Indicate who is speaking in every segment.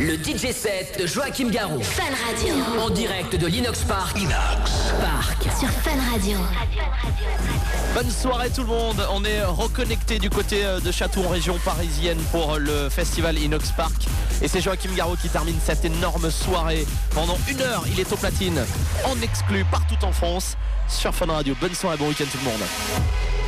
Speaker 1: Le DJ set de Joachim Garou.
Speaker 2: Fun Radio.
Speaker 1: En direct de l'Inox Park.
Speaker 3: Inox.
Speaker 1: Park.
Speaker 2: Sur Fun Radio.
Speaker 4: Bonne soirée tout le monde. On est reconnecté du côté euh, de Château en région parisienne pour le festival Inox Park. Et c'est Joachim Garou qui termine cette énorme soirée. Pendant une heure, il est au platine, en exclu, partout en France, sur Fun Radio. Bonne soirée, bon week-end tout le monde.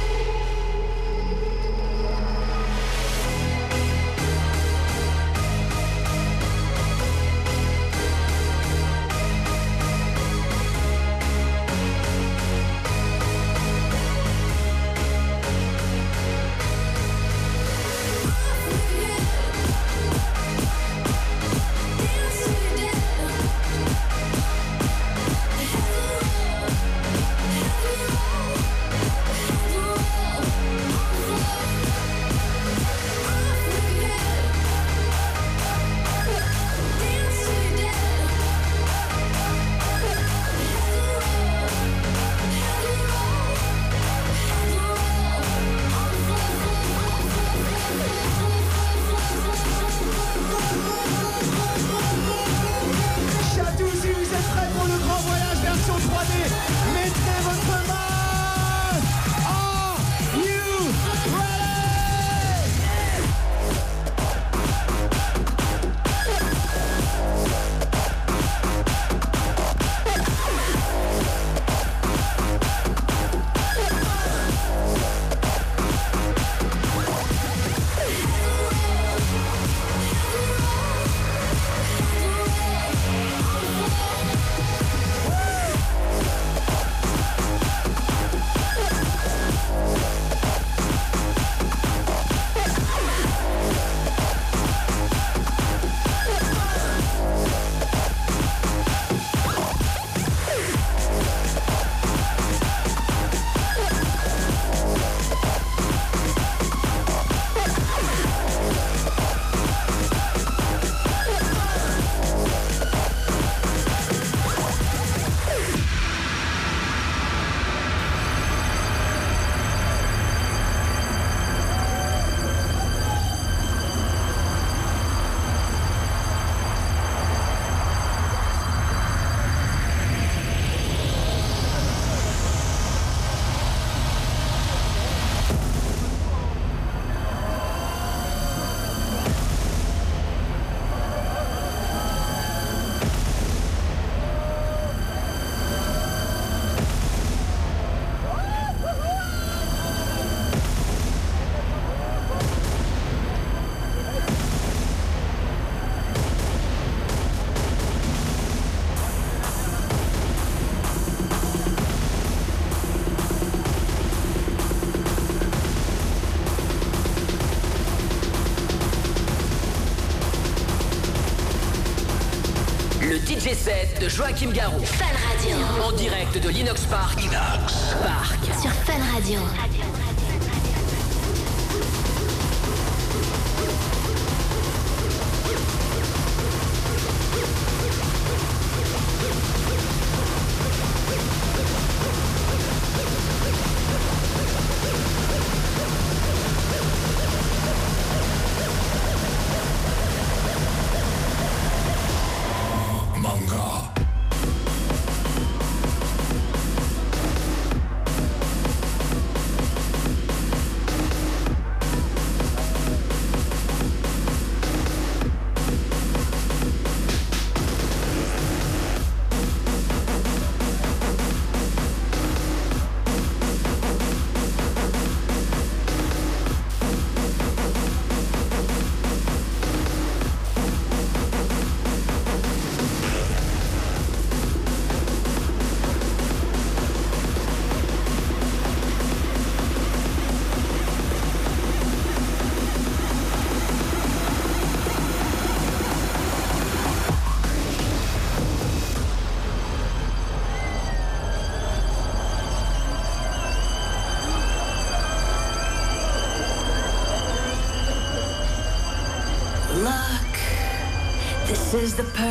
Speaker 1: de Joachim Garou,
Speaker 2: Fan Radio.
Speaker 1: En direct de l'Inox Park.
Speaker 3: Inox
Speaker 1: Park.
Speaker 2: Sur Fan Radio.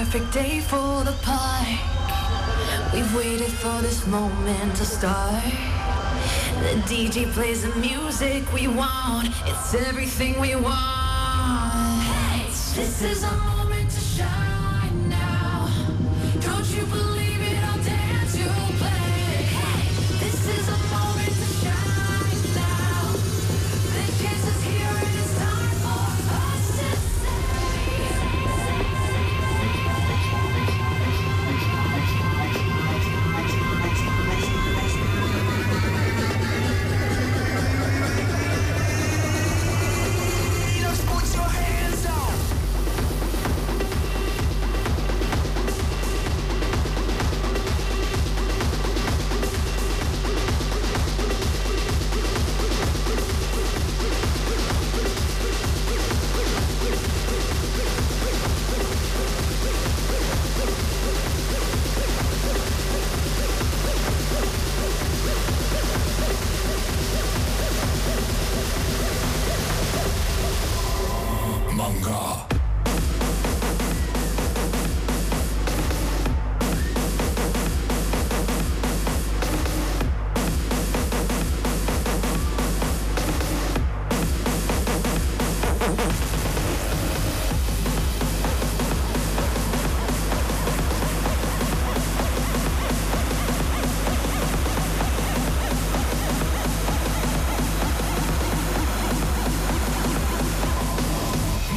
Speaker 5: Perfect day for the park. We've waited for this moment to start. The DJ plays the music we want. It's everything we want. Hey, This is a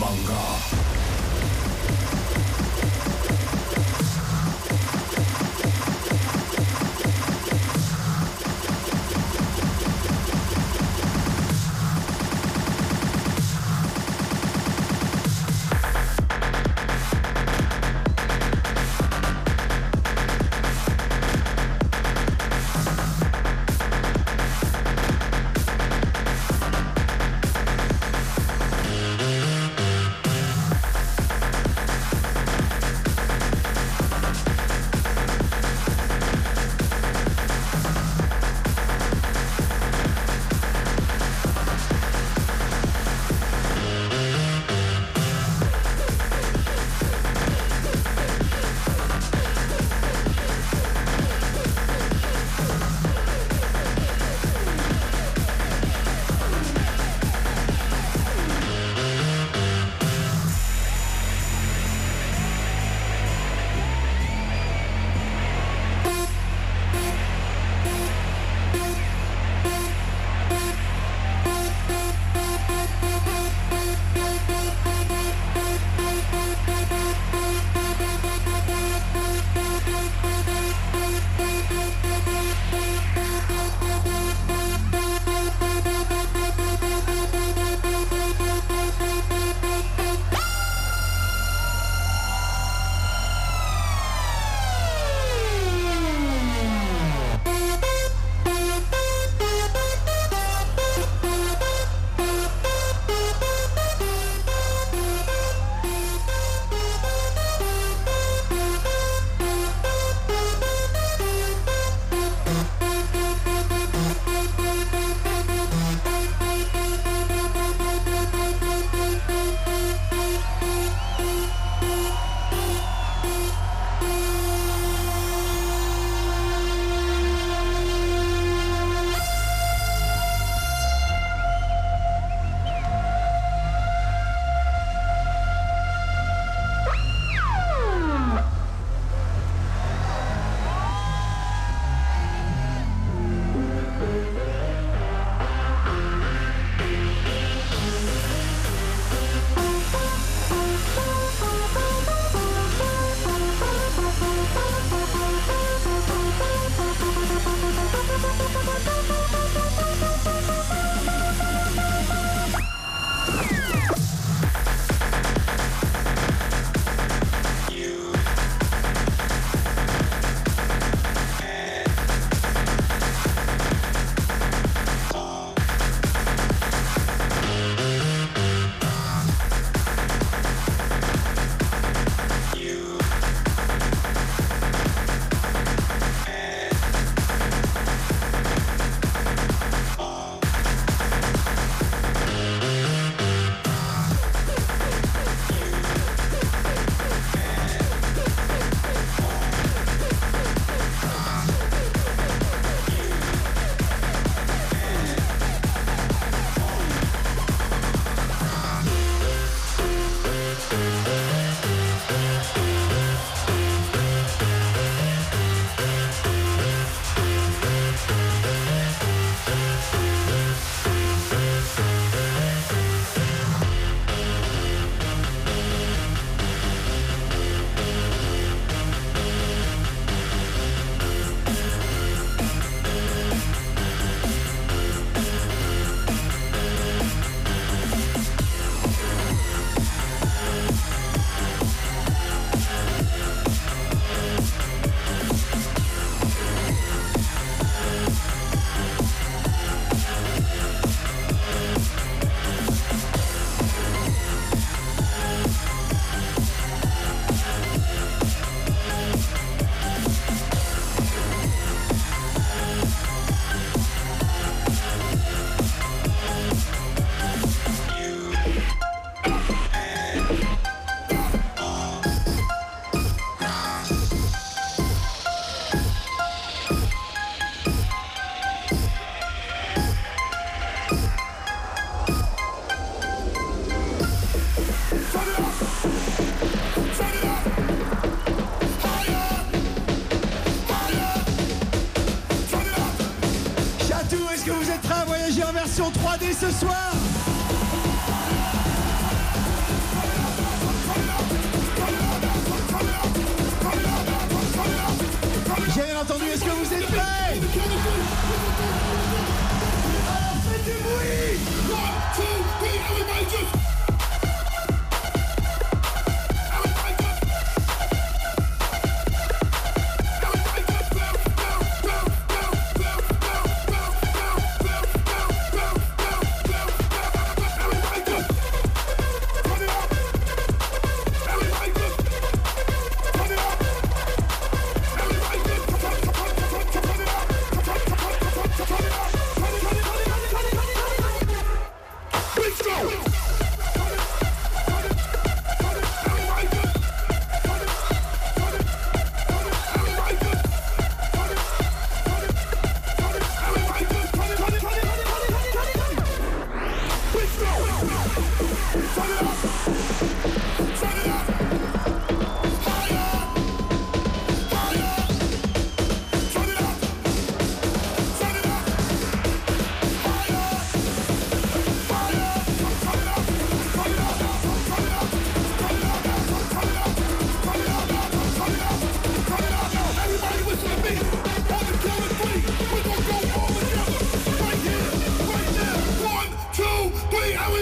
Speaker 1: Manga.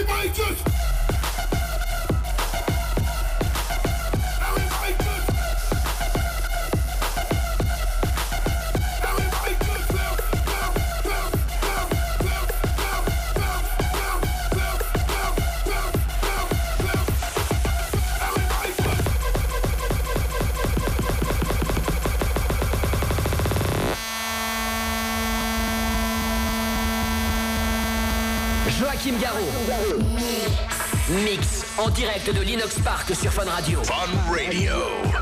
Speaker 1: righteous. en direct de l'Inox Park sur Fun Radio.
Speaker 3: Fun Radio.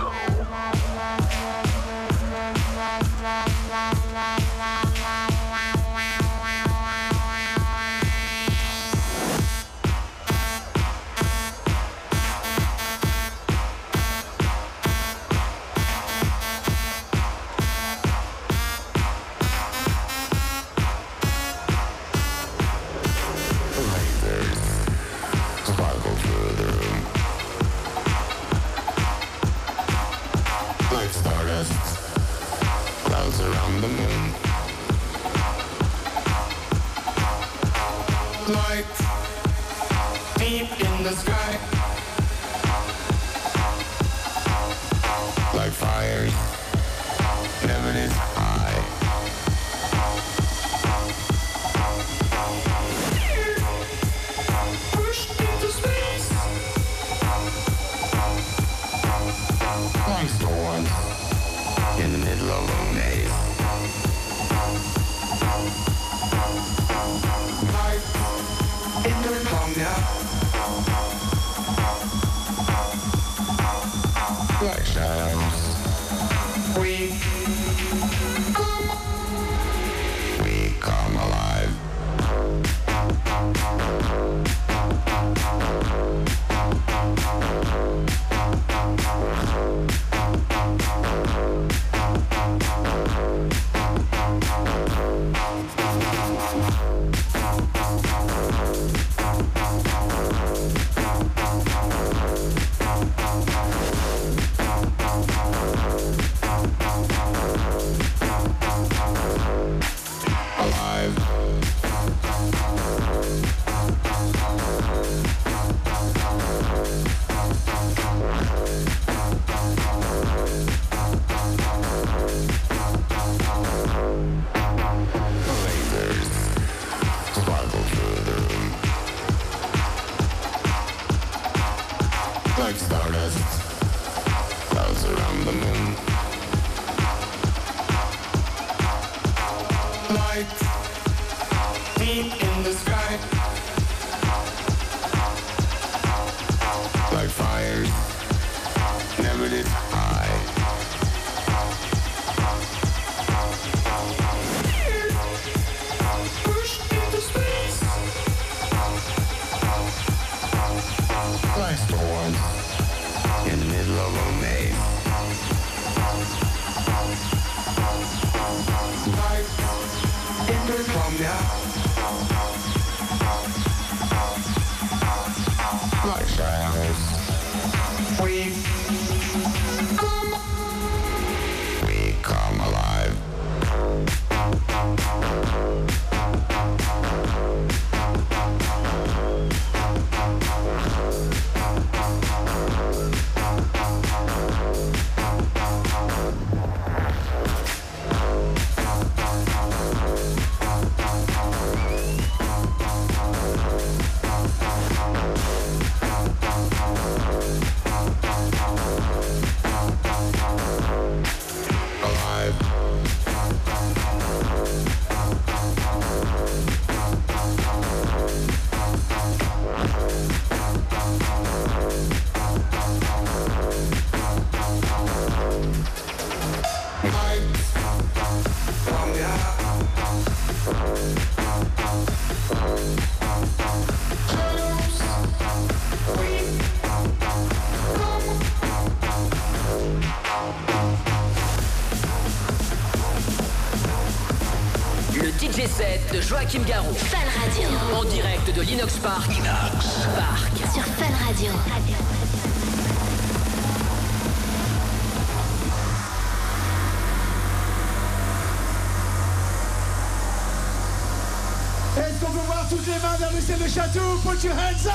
Speaker 6: Chateau, put your hands up.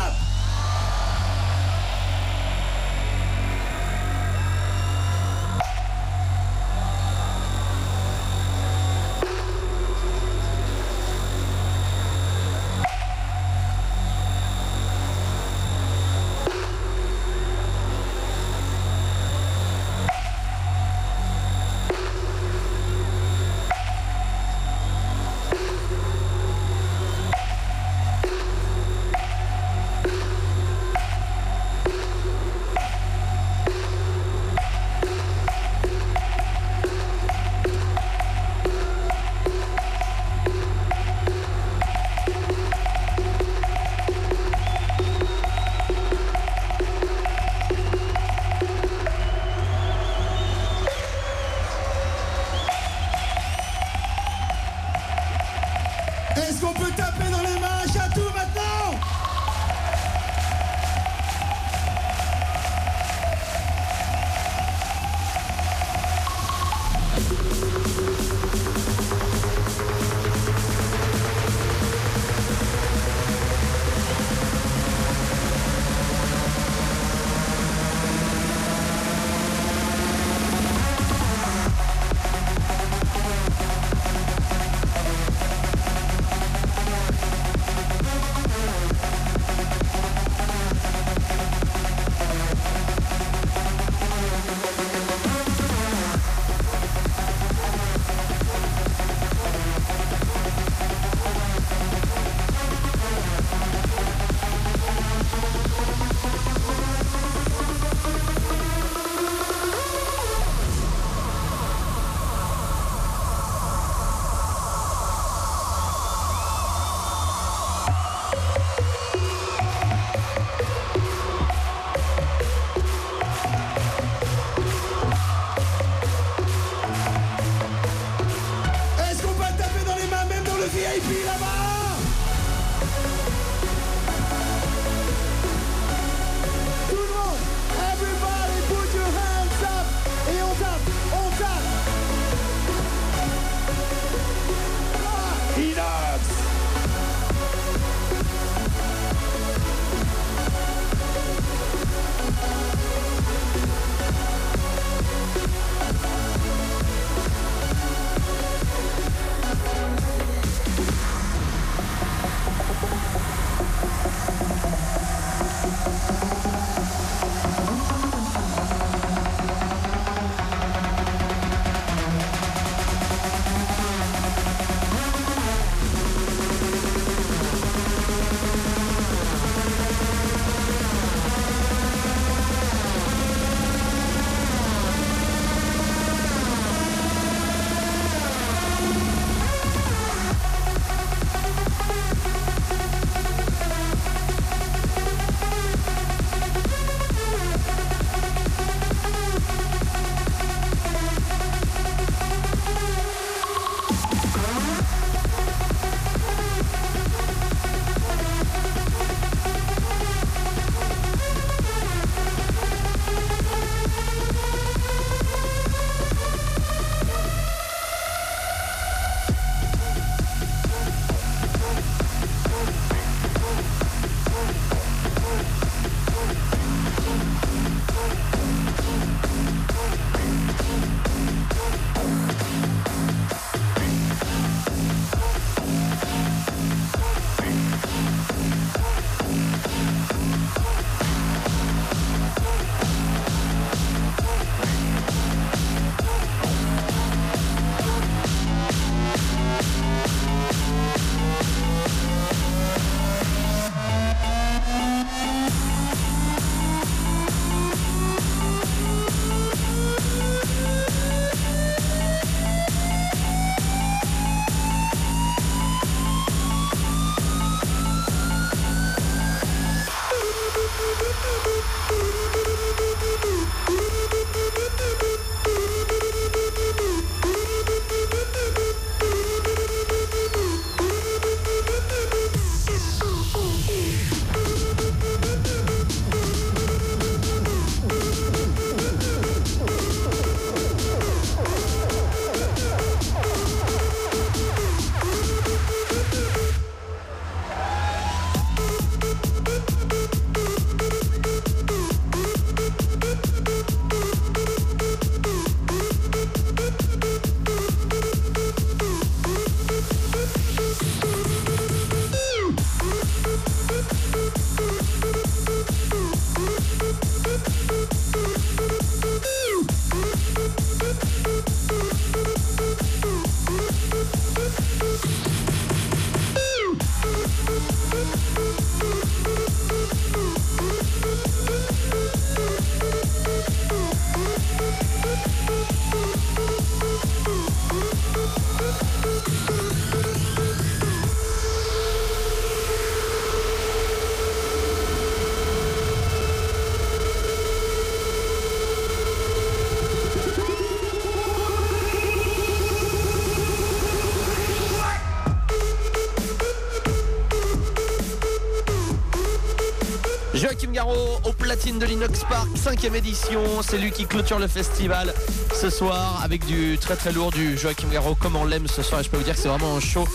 Speaker 4: De l'Inox Park, cinquième édition. C'est lui qui clôture le festival ce soir avec du très très lourd du Joachim Garraud comme l'aime ce soir. Je peux vous dire que c'est vraiment un show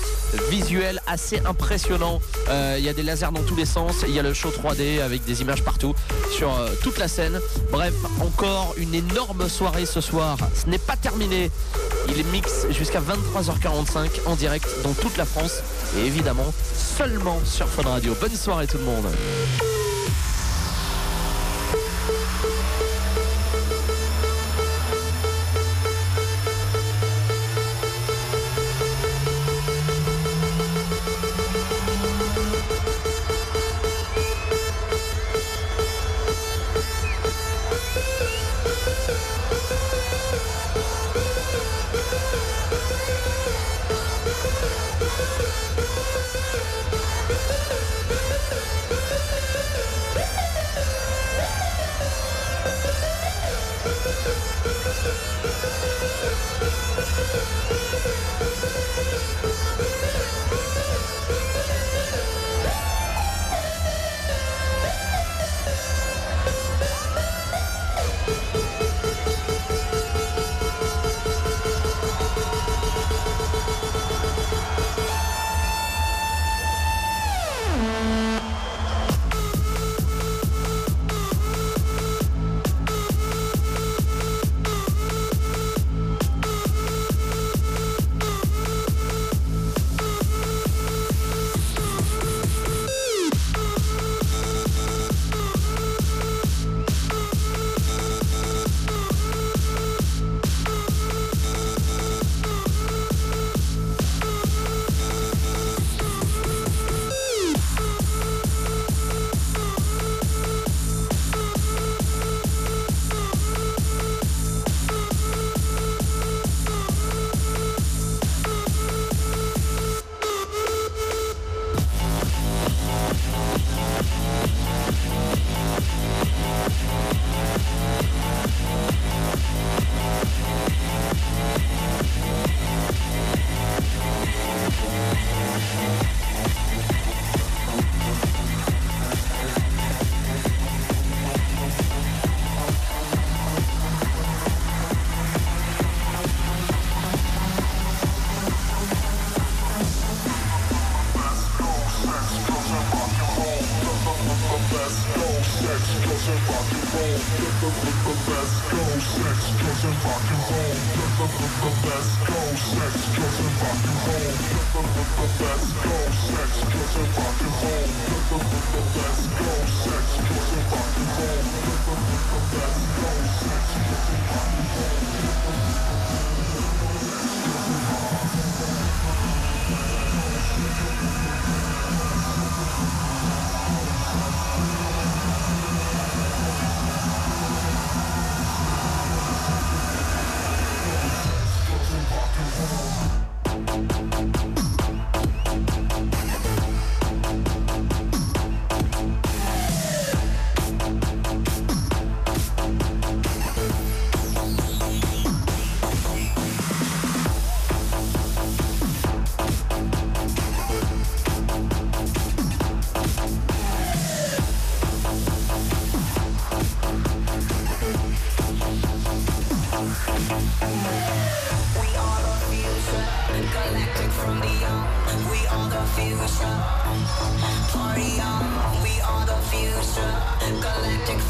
Speaker 4: visuel assez impressionnant. Euh, Il y a des lasers dans tous les sens. Il y a le show 3D avec des images partout sur euh, toute la scène. Bref, encore une énorme soirée ce soir. Ce n'est pas terminé. Il mixe jusqu'à 23h45 en direct dans toute la France et évidemment seulement sur Fun Radio. Bonne soirée tout le monde.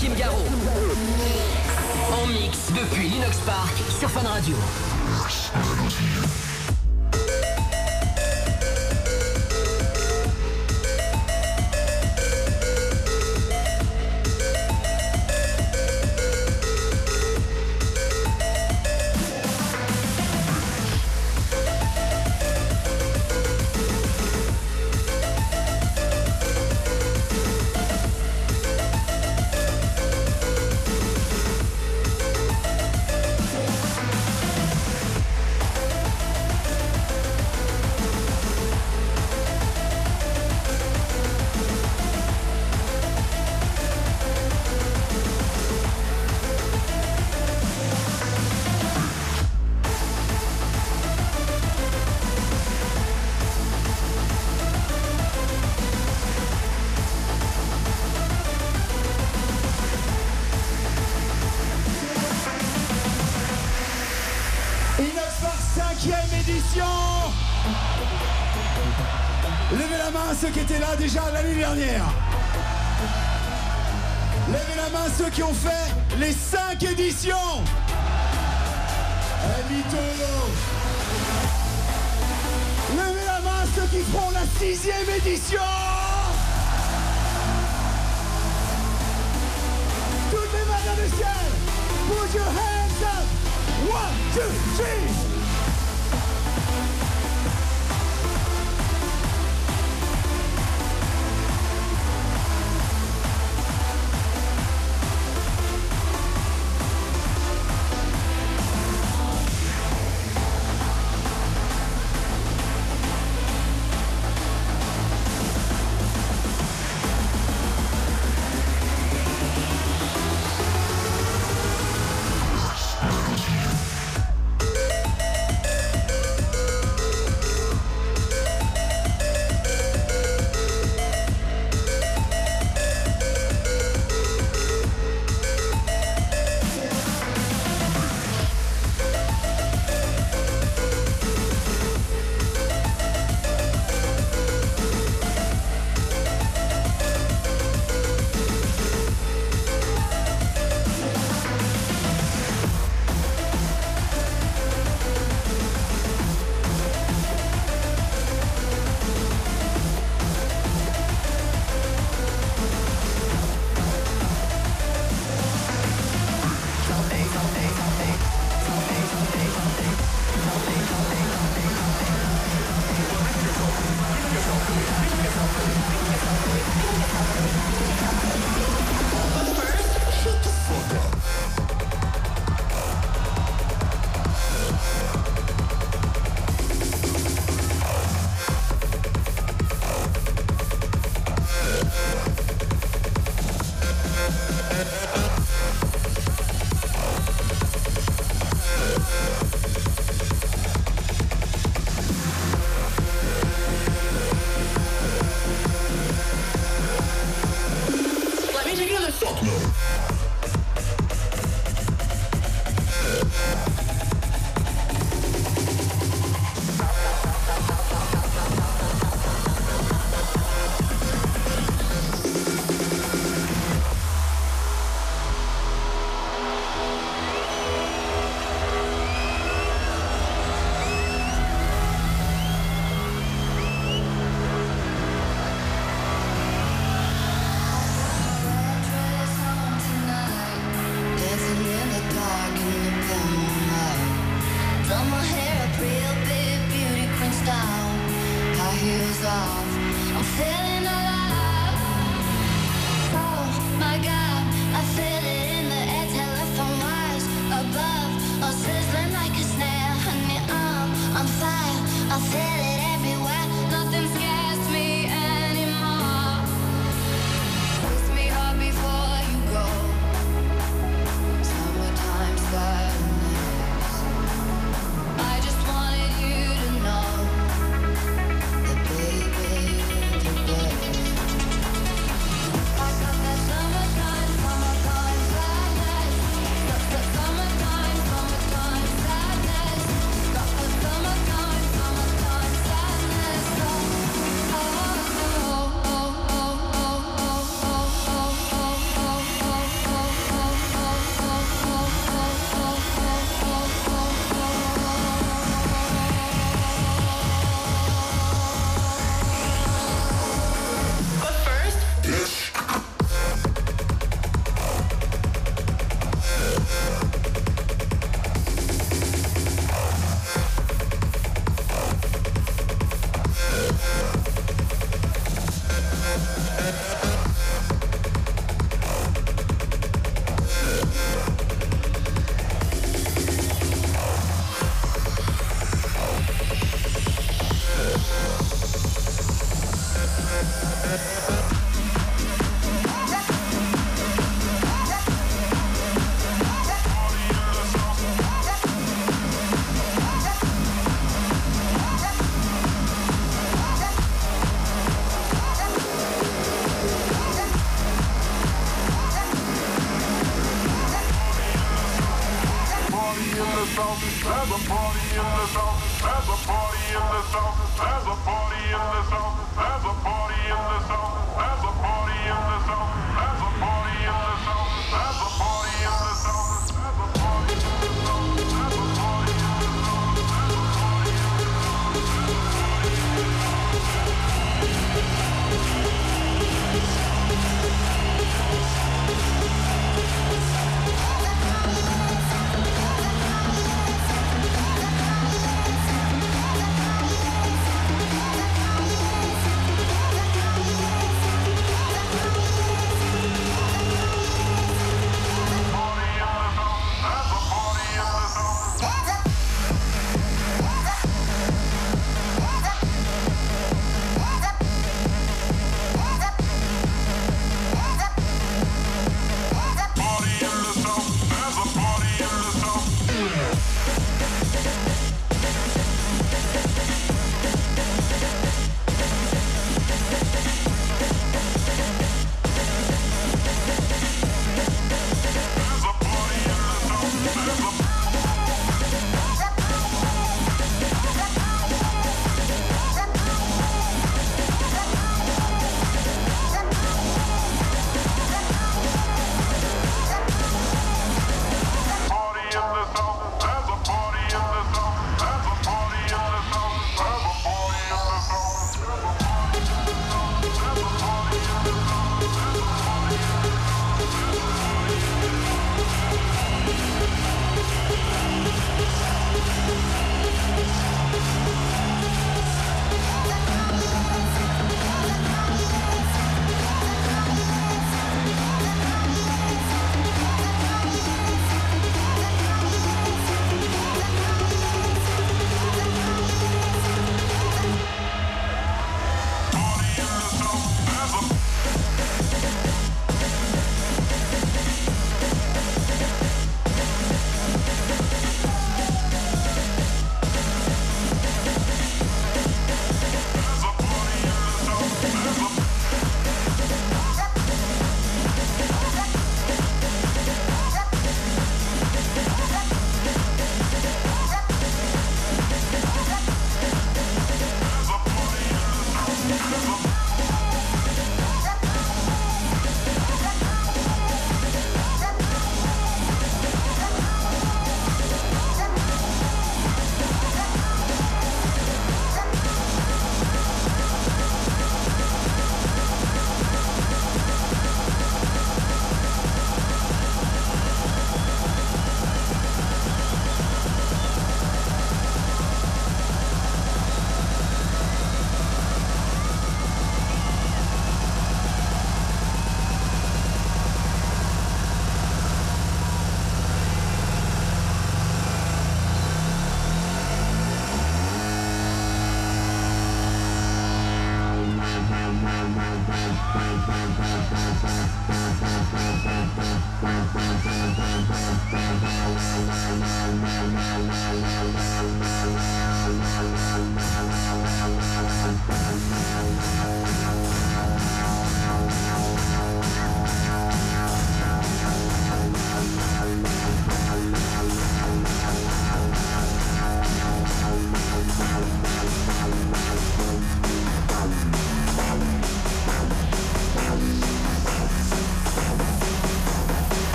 Speaker 6: Kim Garraud. En mix depuis l'Inox Park sur Fun Radio.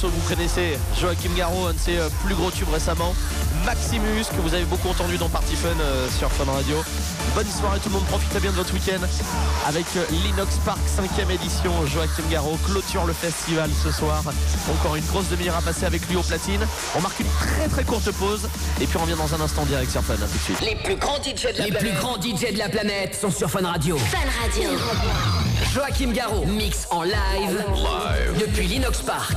Speaker 4: Morceaux que vous connaissez. Joachim Garraud, un de ses euh, plus gros tubes récemment. Maximus, que vous avez beaucoup entendu dans Party Fun euh, sur Fun Radio. Bonne soirée tout le monde, profitez bien de votre week-end avec euh, l'Inox Park 5ème édition. Joachim Garraud clôture le festival ce soir. Encore une grosse demi-heure à passer avec lui au platine. On marque une très très courte pause et puis on revient dans un instant direct sur Fun. À tout de suite.
Speaker 1: Les plus grands DJ de la Les plus grands DJ de la planète sont sur Fun Radio.
Speaker 2: Fun Radio.
Speaker 1: Joachim Garraud, mix en live, depuis l'Inox Park.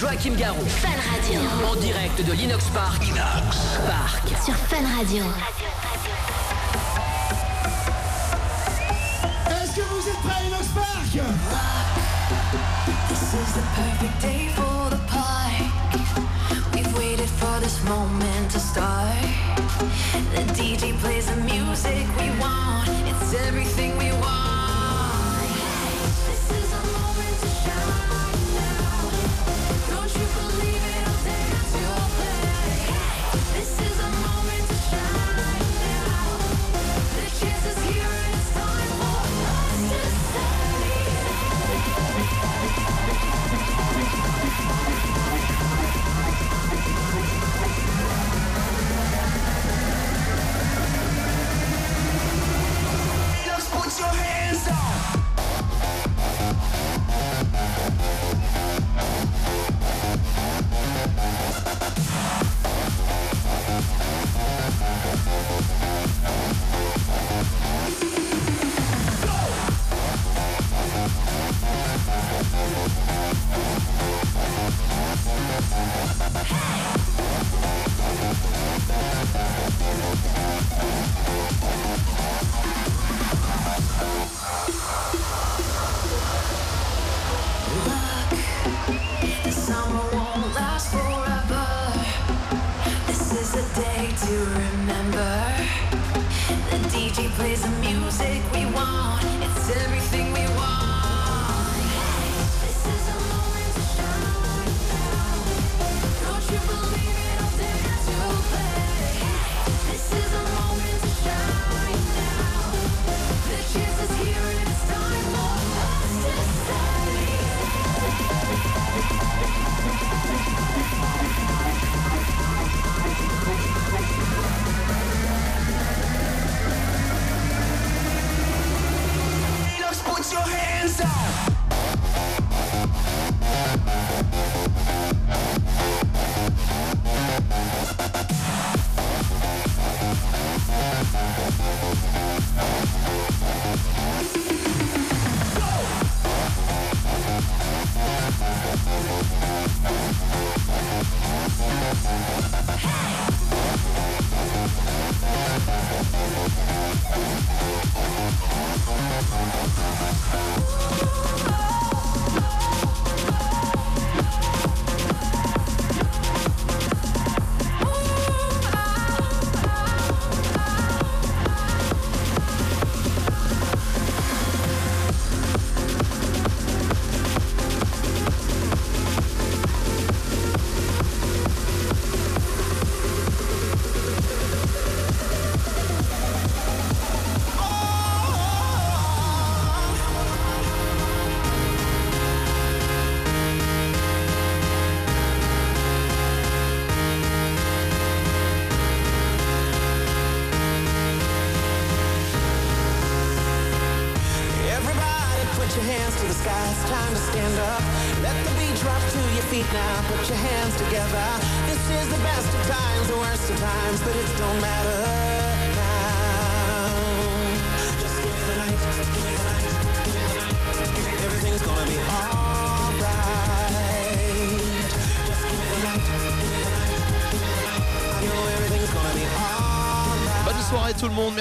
Speaker 1: Joachim Garou.
Speaker 2: Fan Radio.
Speaker 1: En direct de l'Inox Park. Inox Park.
Speaker 2: Sur Fan Radio.
Speaker 7: Est-ce que vous êtes prêts, Inox Park?
Speaker 5: This is the perfect day for the park. We've waited for this moment to start. The DJ plays the music we want. It's everything we want. This is a moment to shine.
Speaker 4: down.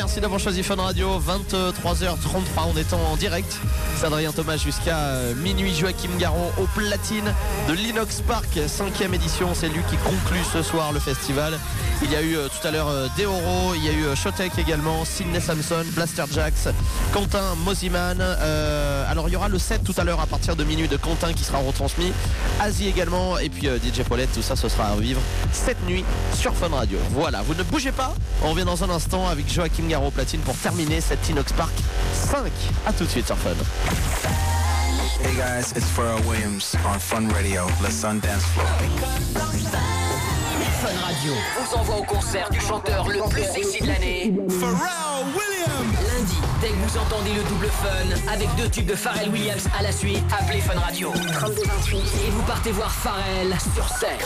Speaker 4: Merci d'avoir choisi Fun Radio, 23h33, on est en direct. C'est Adrien Thomas jusqu'à euh, minuit, Joachim Garraud au platine de l'Inox Park, 5ème édition, c'est lui qui conclut ce soir le festival. Il y a eu euh, tout à l'heure euh, Deoro, il y a eu euh, Shotek également, Sidney Samson, Blaster Jax, Quentin Mosiman. euh, alors il y aura le set tout à l'heure à partir de minuit de Quentin qui sera retransmis, Asie également, et puis DJ Paulette, tout ça ce sera à revivre cette nuit sur Fun Radio. Voilà, vous ne bougez pas, on revient dans un instant avec Joachim Garraud au platine pour terminer cette Inox Park 5. A tout de suite sur Fun.
Speaker 8: Hey guys, it's Williams on Fun Radio, Floor.
Speaker 1: Fun Radio vous envoie au concert du chanteur le plus sexy de l'année.
Speaker 7: Pharrell Williams.
Speaker 1: Lundi, dès que vous entendez le double fun, avec deux tubes de Pharrell Williams à la suite, appelez Fun Radio.
Speaker 2: 3228.
Speaker 1: Et vous partez voir Pharrell sur scène.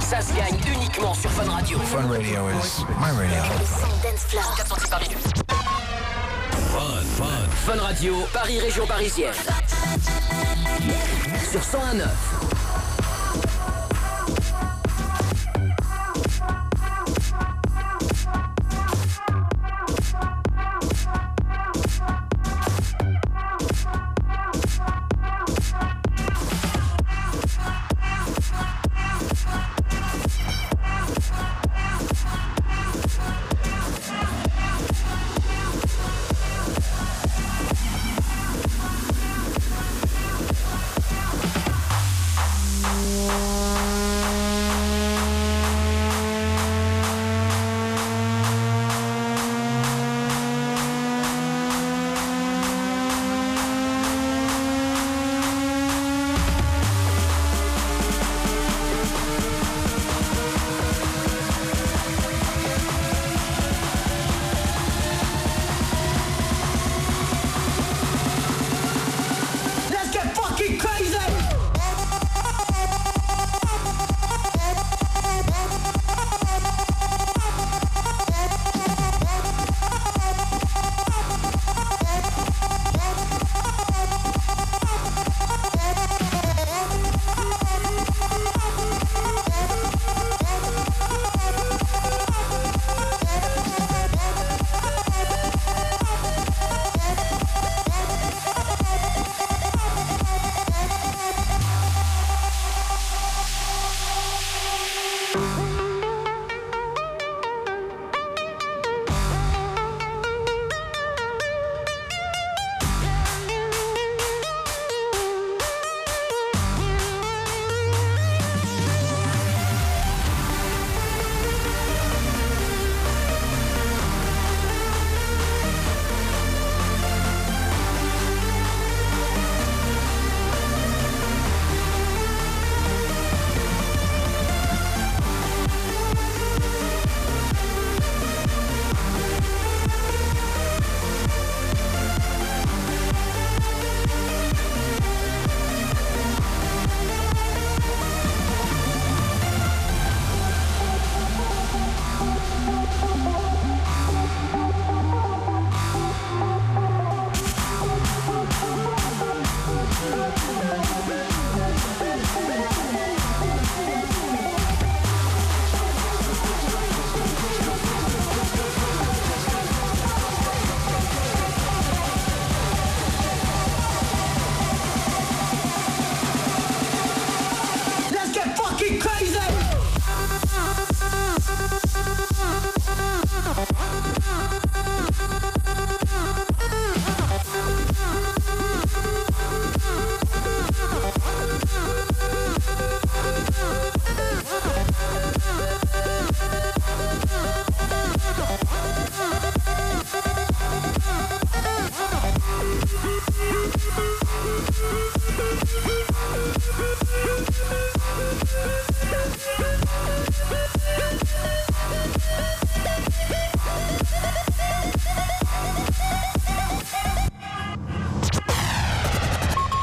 Speaker 1: Ça se gagne uniquement sur Fun Radio.
Speaker 8: Fun Radio is my radio.
Speaker 2: Dance Floor.
Speaker 1: 400 par minute. Fun Radio, Paris Région Parisienne. Sur 101.9.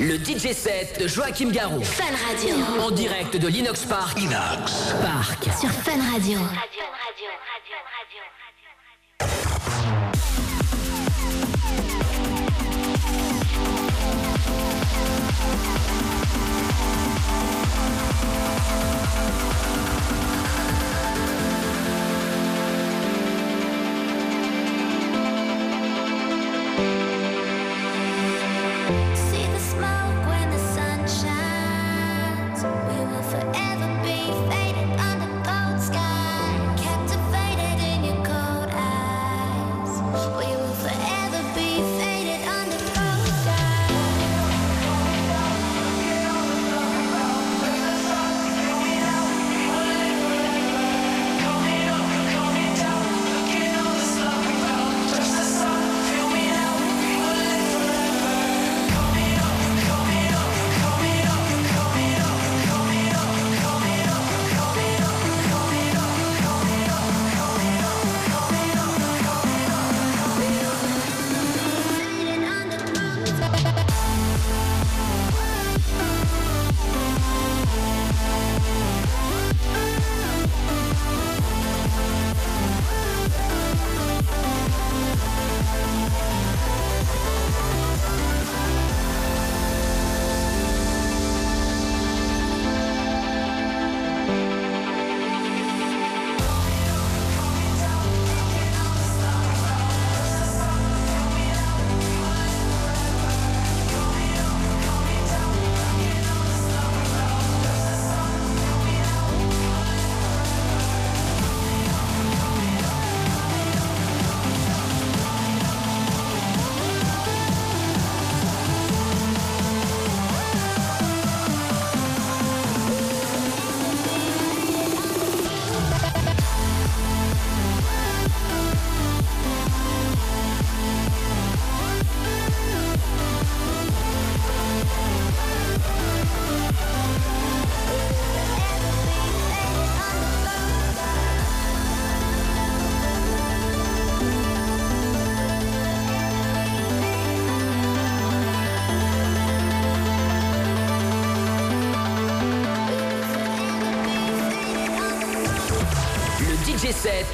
Speaker 1: Le DJ set de Joachim Garou.
Speaker 2: Fun Radio.
Speaker 1: En direct de l'Inox Park. Inox Park.
Speaker 2: Sur Fun Radio.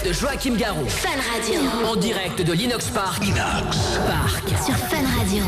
Speaker 1: De Joachim Garou.
Speaker 2: Fun Radio.
Speaker 1: En direct de l'Inox Park. Inox Park.
Speaker 2: Sur Fun Radio.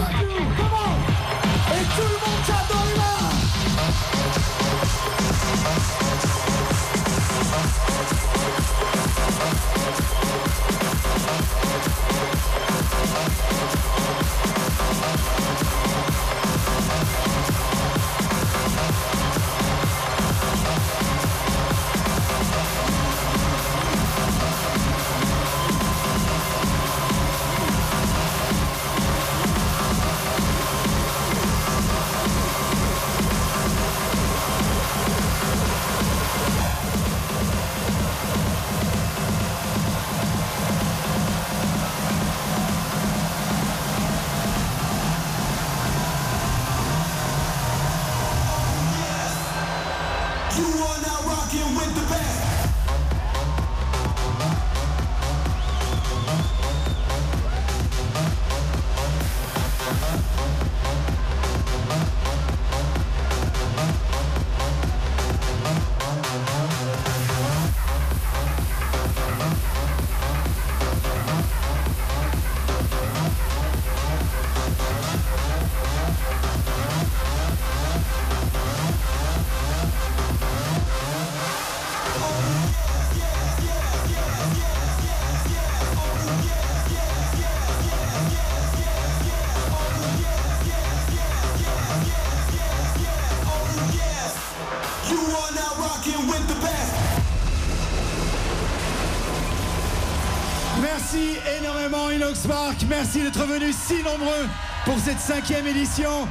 Speaker 6: Merci énormément Inox Park, merci d'être venus si nombreux pour cette cinquième édition.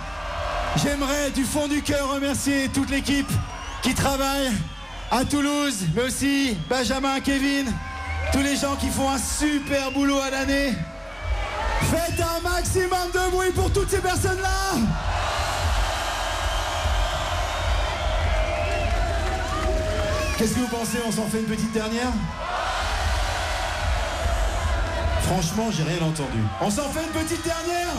Speaker 6: J'aimerais du fond du cœur remercier toute l'équipe qui travaille à Toulouse, mais aussi Benjamin, Kevin, tous les gens qui font un super boulot à l'année. Faites un maximum de bruit pour toutes ces personnes-là. Qu'est-ce que vous pensez? On s'en fait une petite dernière? Franchement, j'ai rien entendu. On s'en fait une petite dernière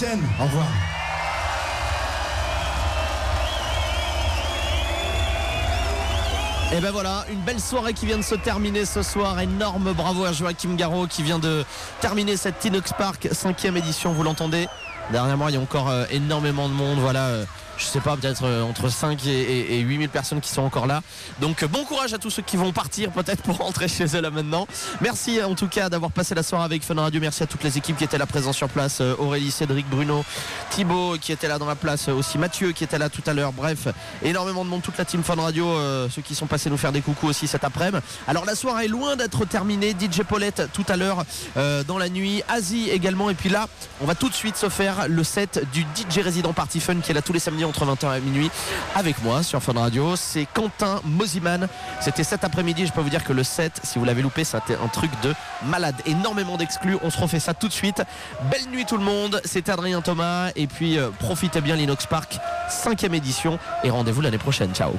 Speaker 6: Au revoir.
Speaker 4: Et ben voilà, une belle soirée qui vient de se terminer ce soir. Énorme bravo à Joachim Garraud qui vient de terminer cette Tinox Park 5 édition, vous l'entendez Dernièrement, il y a encore euh, énormément de monde. Voilà, euh, je sais pas, peut-être euh, entre 5 et, et, et 8 000 personnes qui sont encore là. Donc bon courage à tous ceux qui vont partir peut-être pour rentrer chez eux là maintenant. Merci en tout cas d'avoir passé la soirée avec Fun Radio. Merci à toutes les équipes qui étaient là présentes sur place. Aurélie, Cédric, Bruno, Thibaut qui était là dans la place. Aussi Mathieu qui était là tout à l'heure. Bref, énormément de monde, toute la team Fun Radio. ceux qui sont passés nous faire des coucous aussi cet après-midi. Alors la soirée est loin d'être terminée. DJ Paulette tout à l'heure dans la nuit. Asie également. Et puis là, on va tout de suite se faire le set du DJ résident Party Fun qui est là tous les samedis entre 20h et minuit avec moi sur Fun Radio. C'est Quentin Mosiman. C'était cet après-midi. Je peux vous dire que le set, si vous l'avez loupé, c'était un truc de malade. Énormément d'exclus. On se refait ça tout de suite. Belle nuit tout le monde. C'était Adrien Thomas. Et puis euh, profitez bien l'Inox Park, cinquième édition. Et rendez-vous l'année prochaine. Ciao.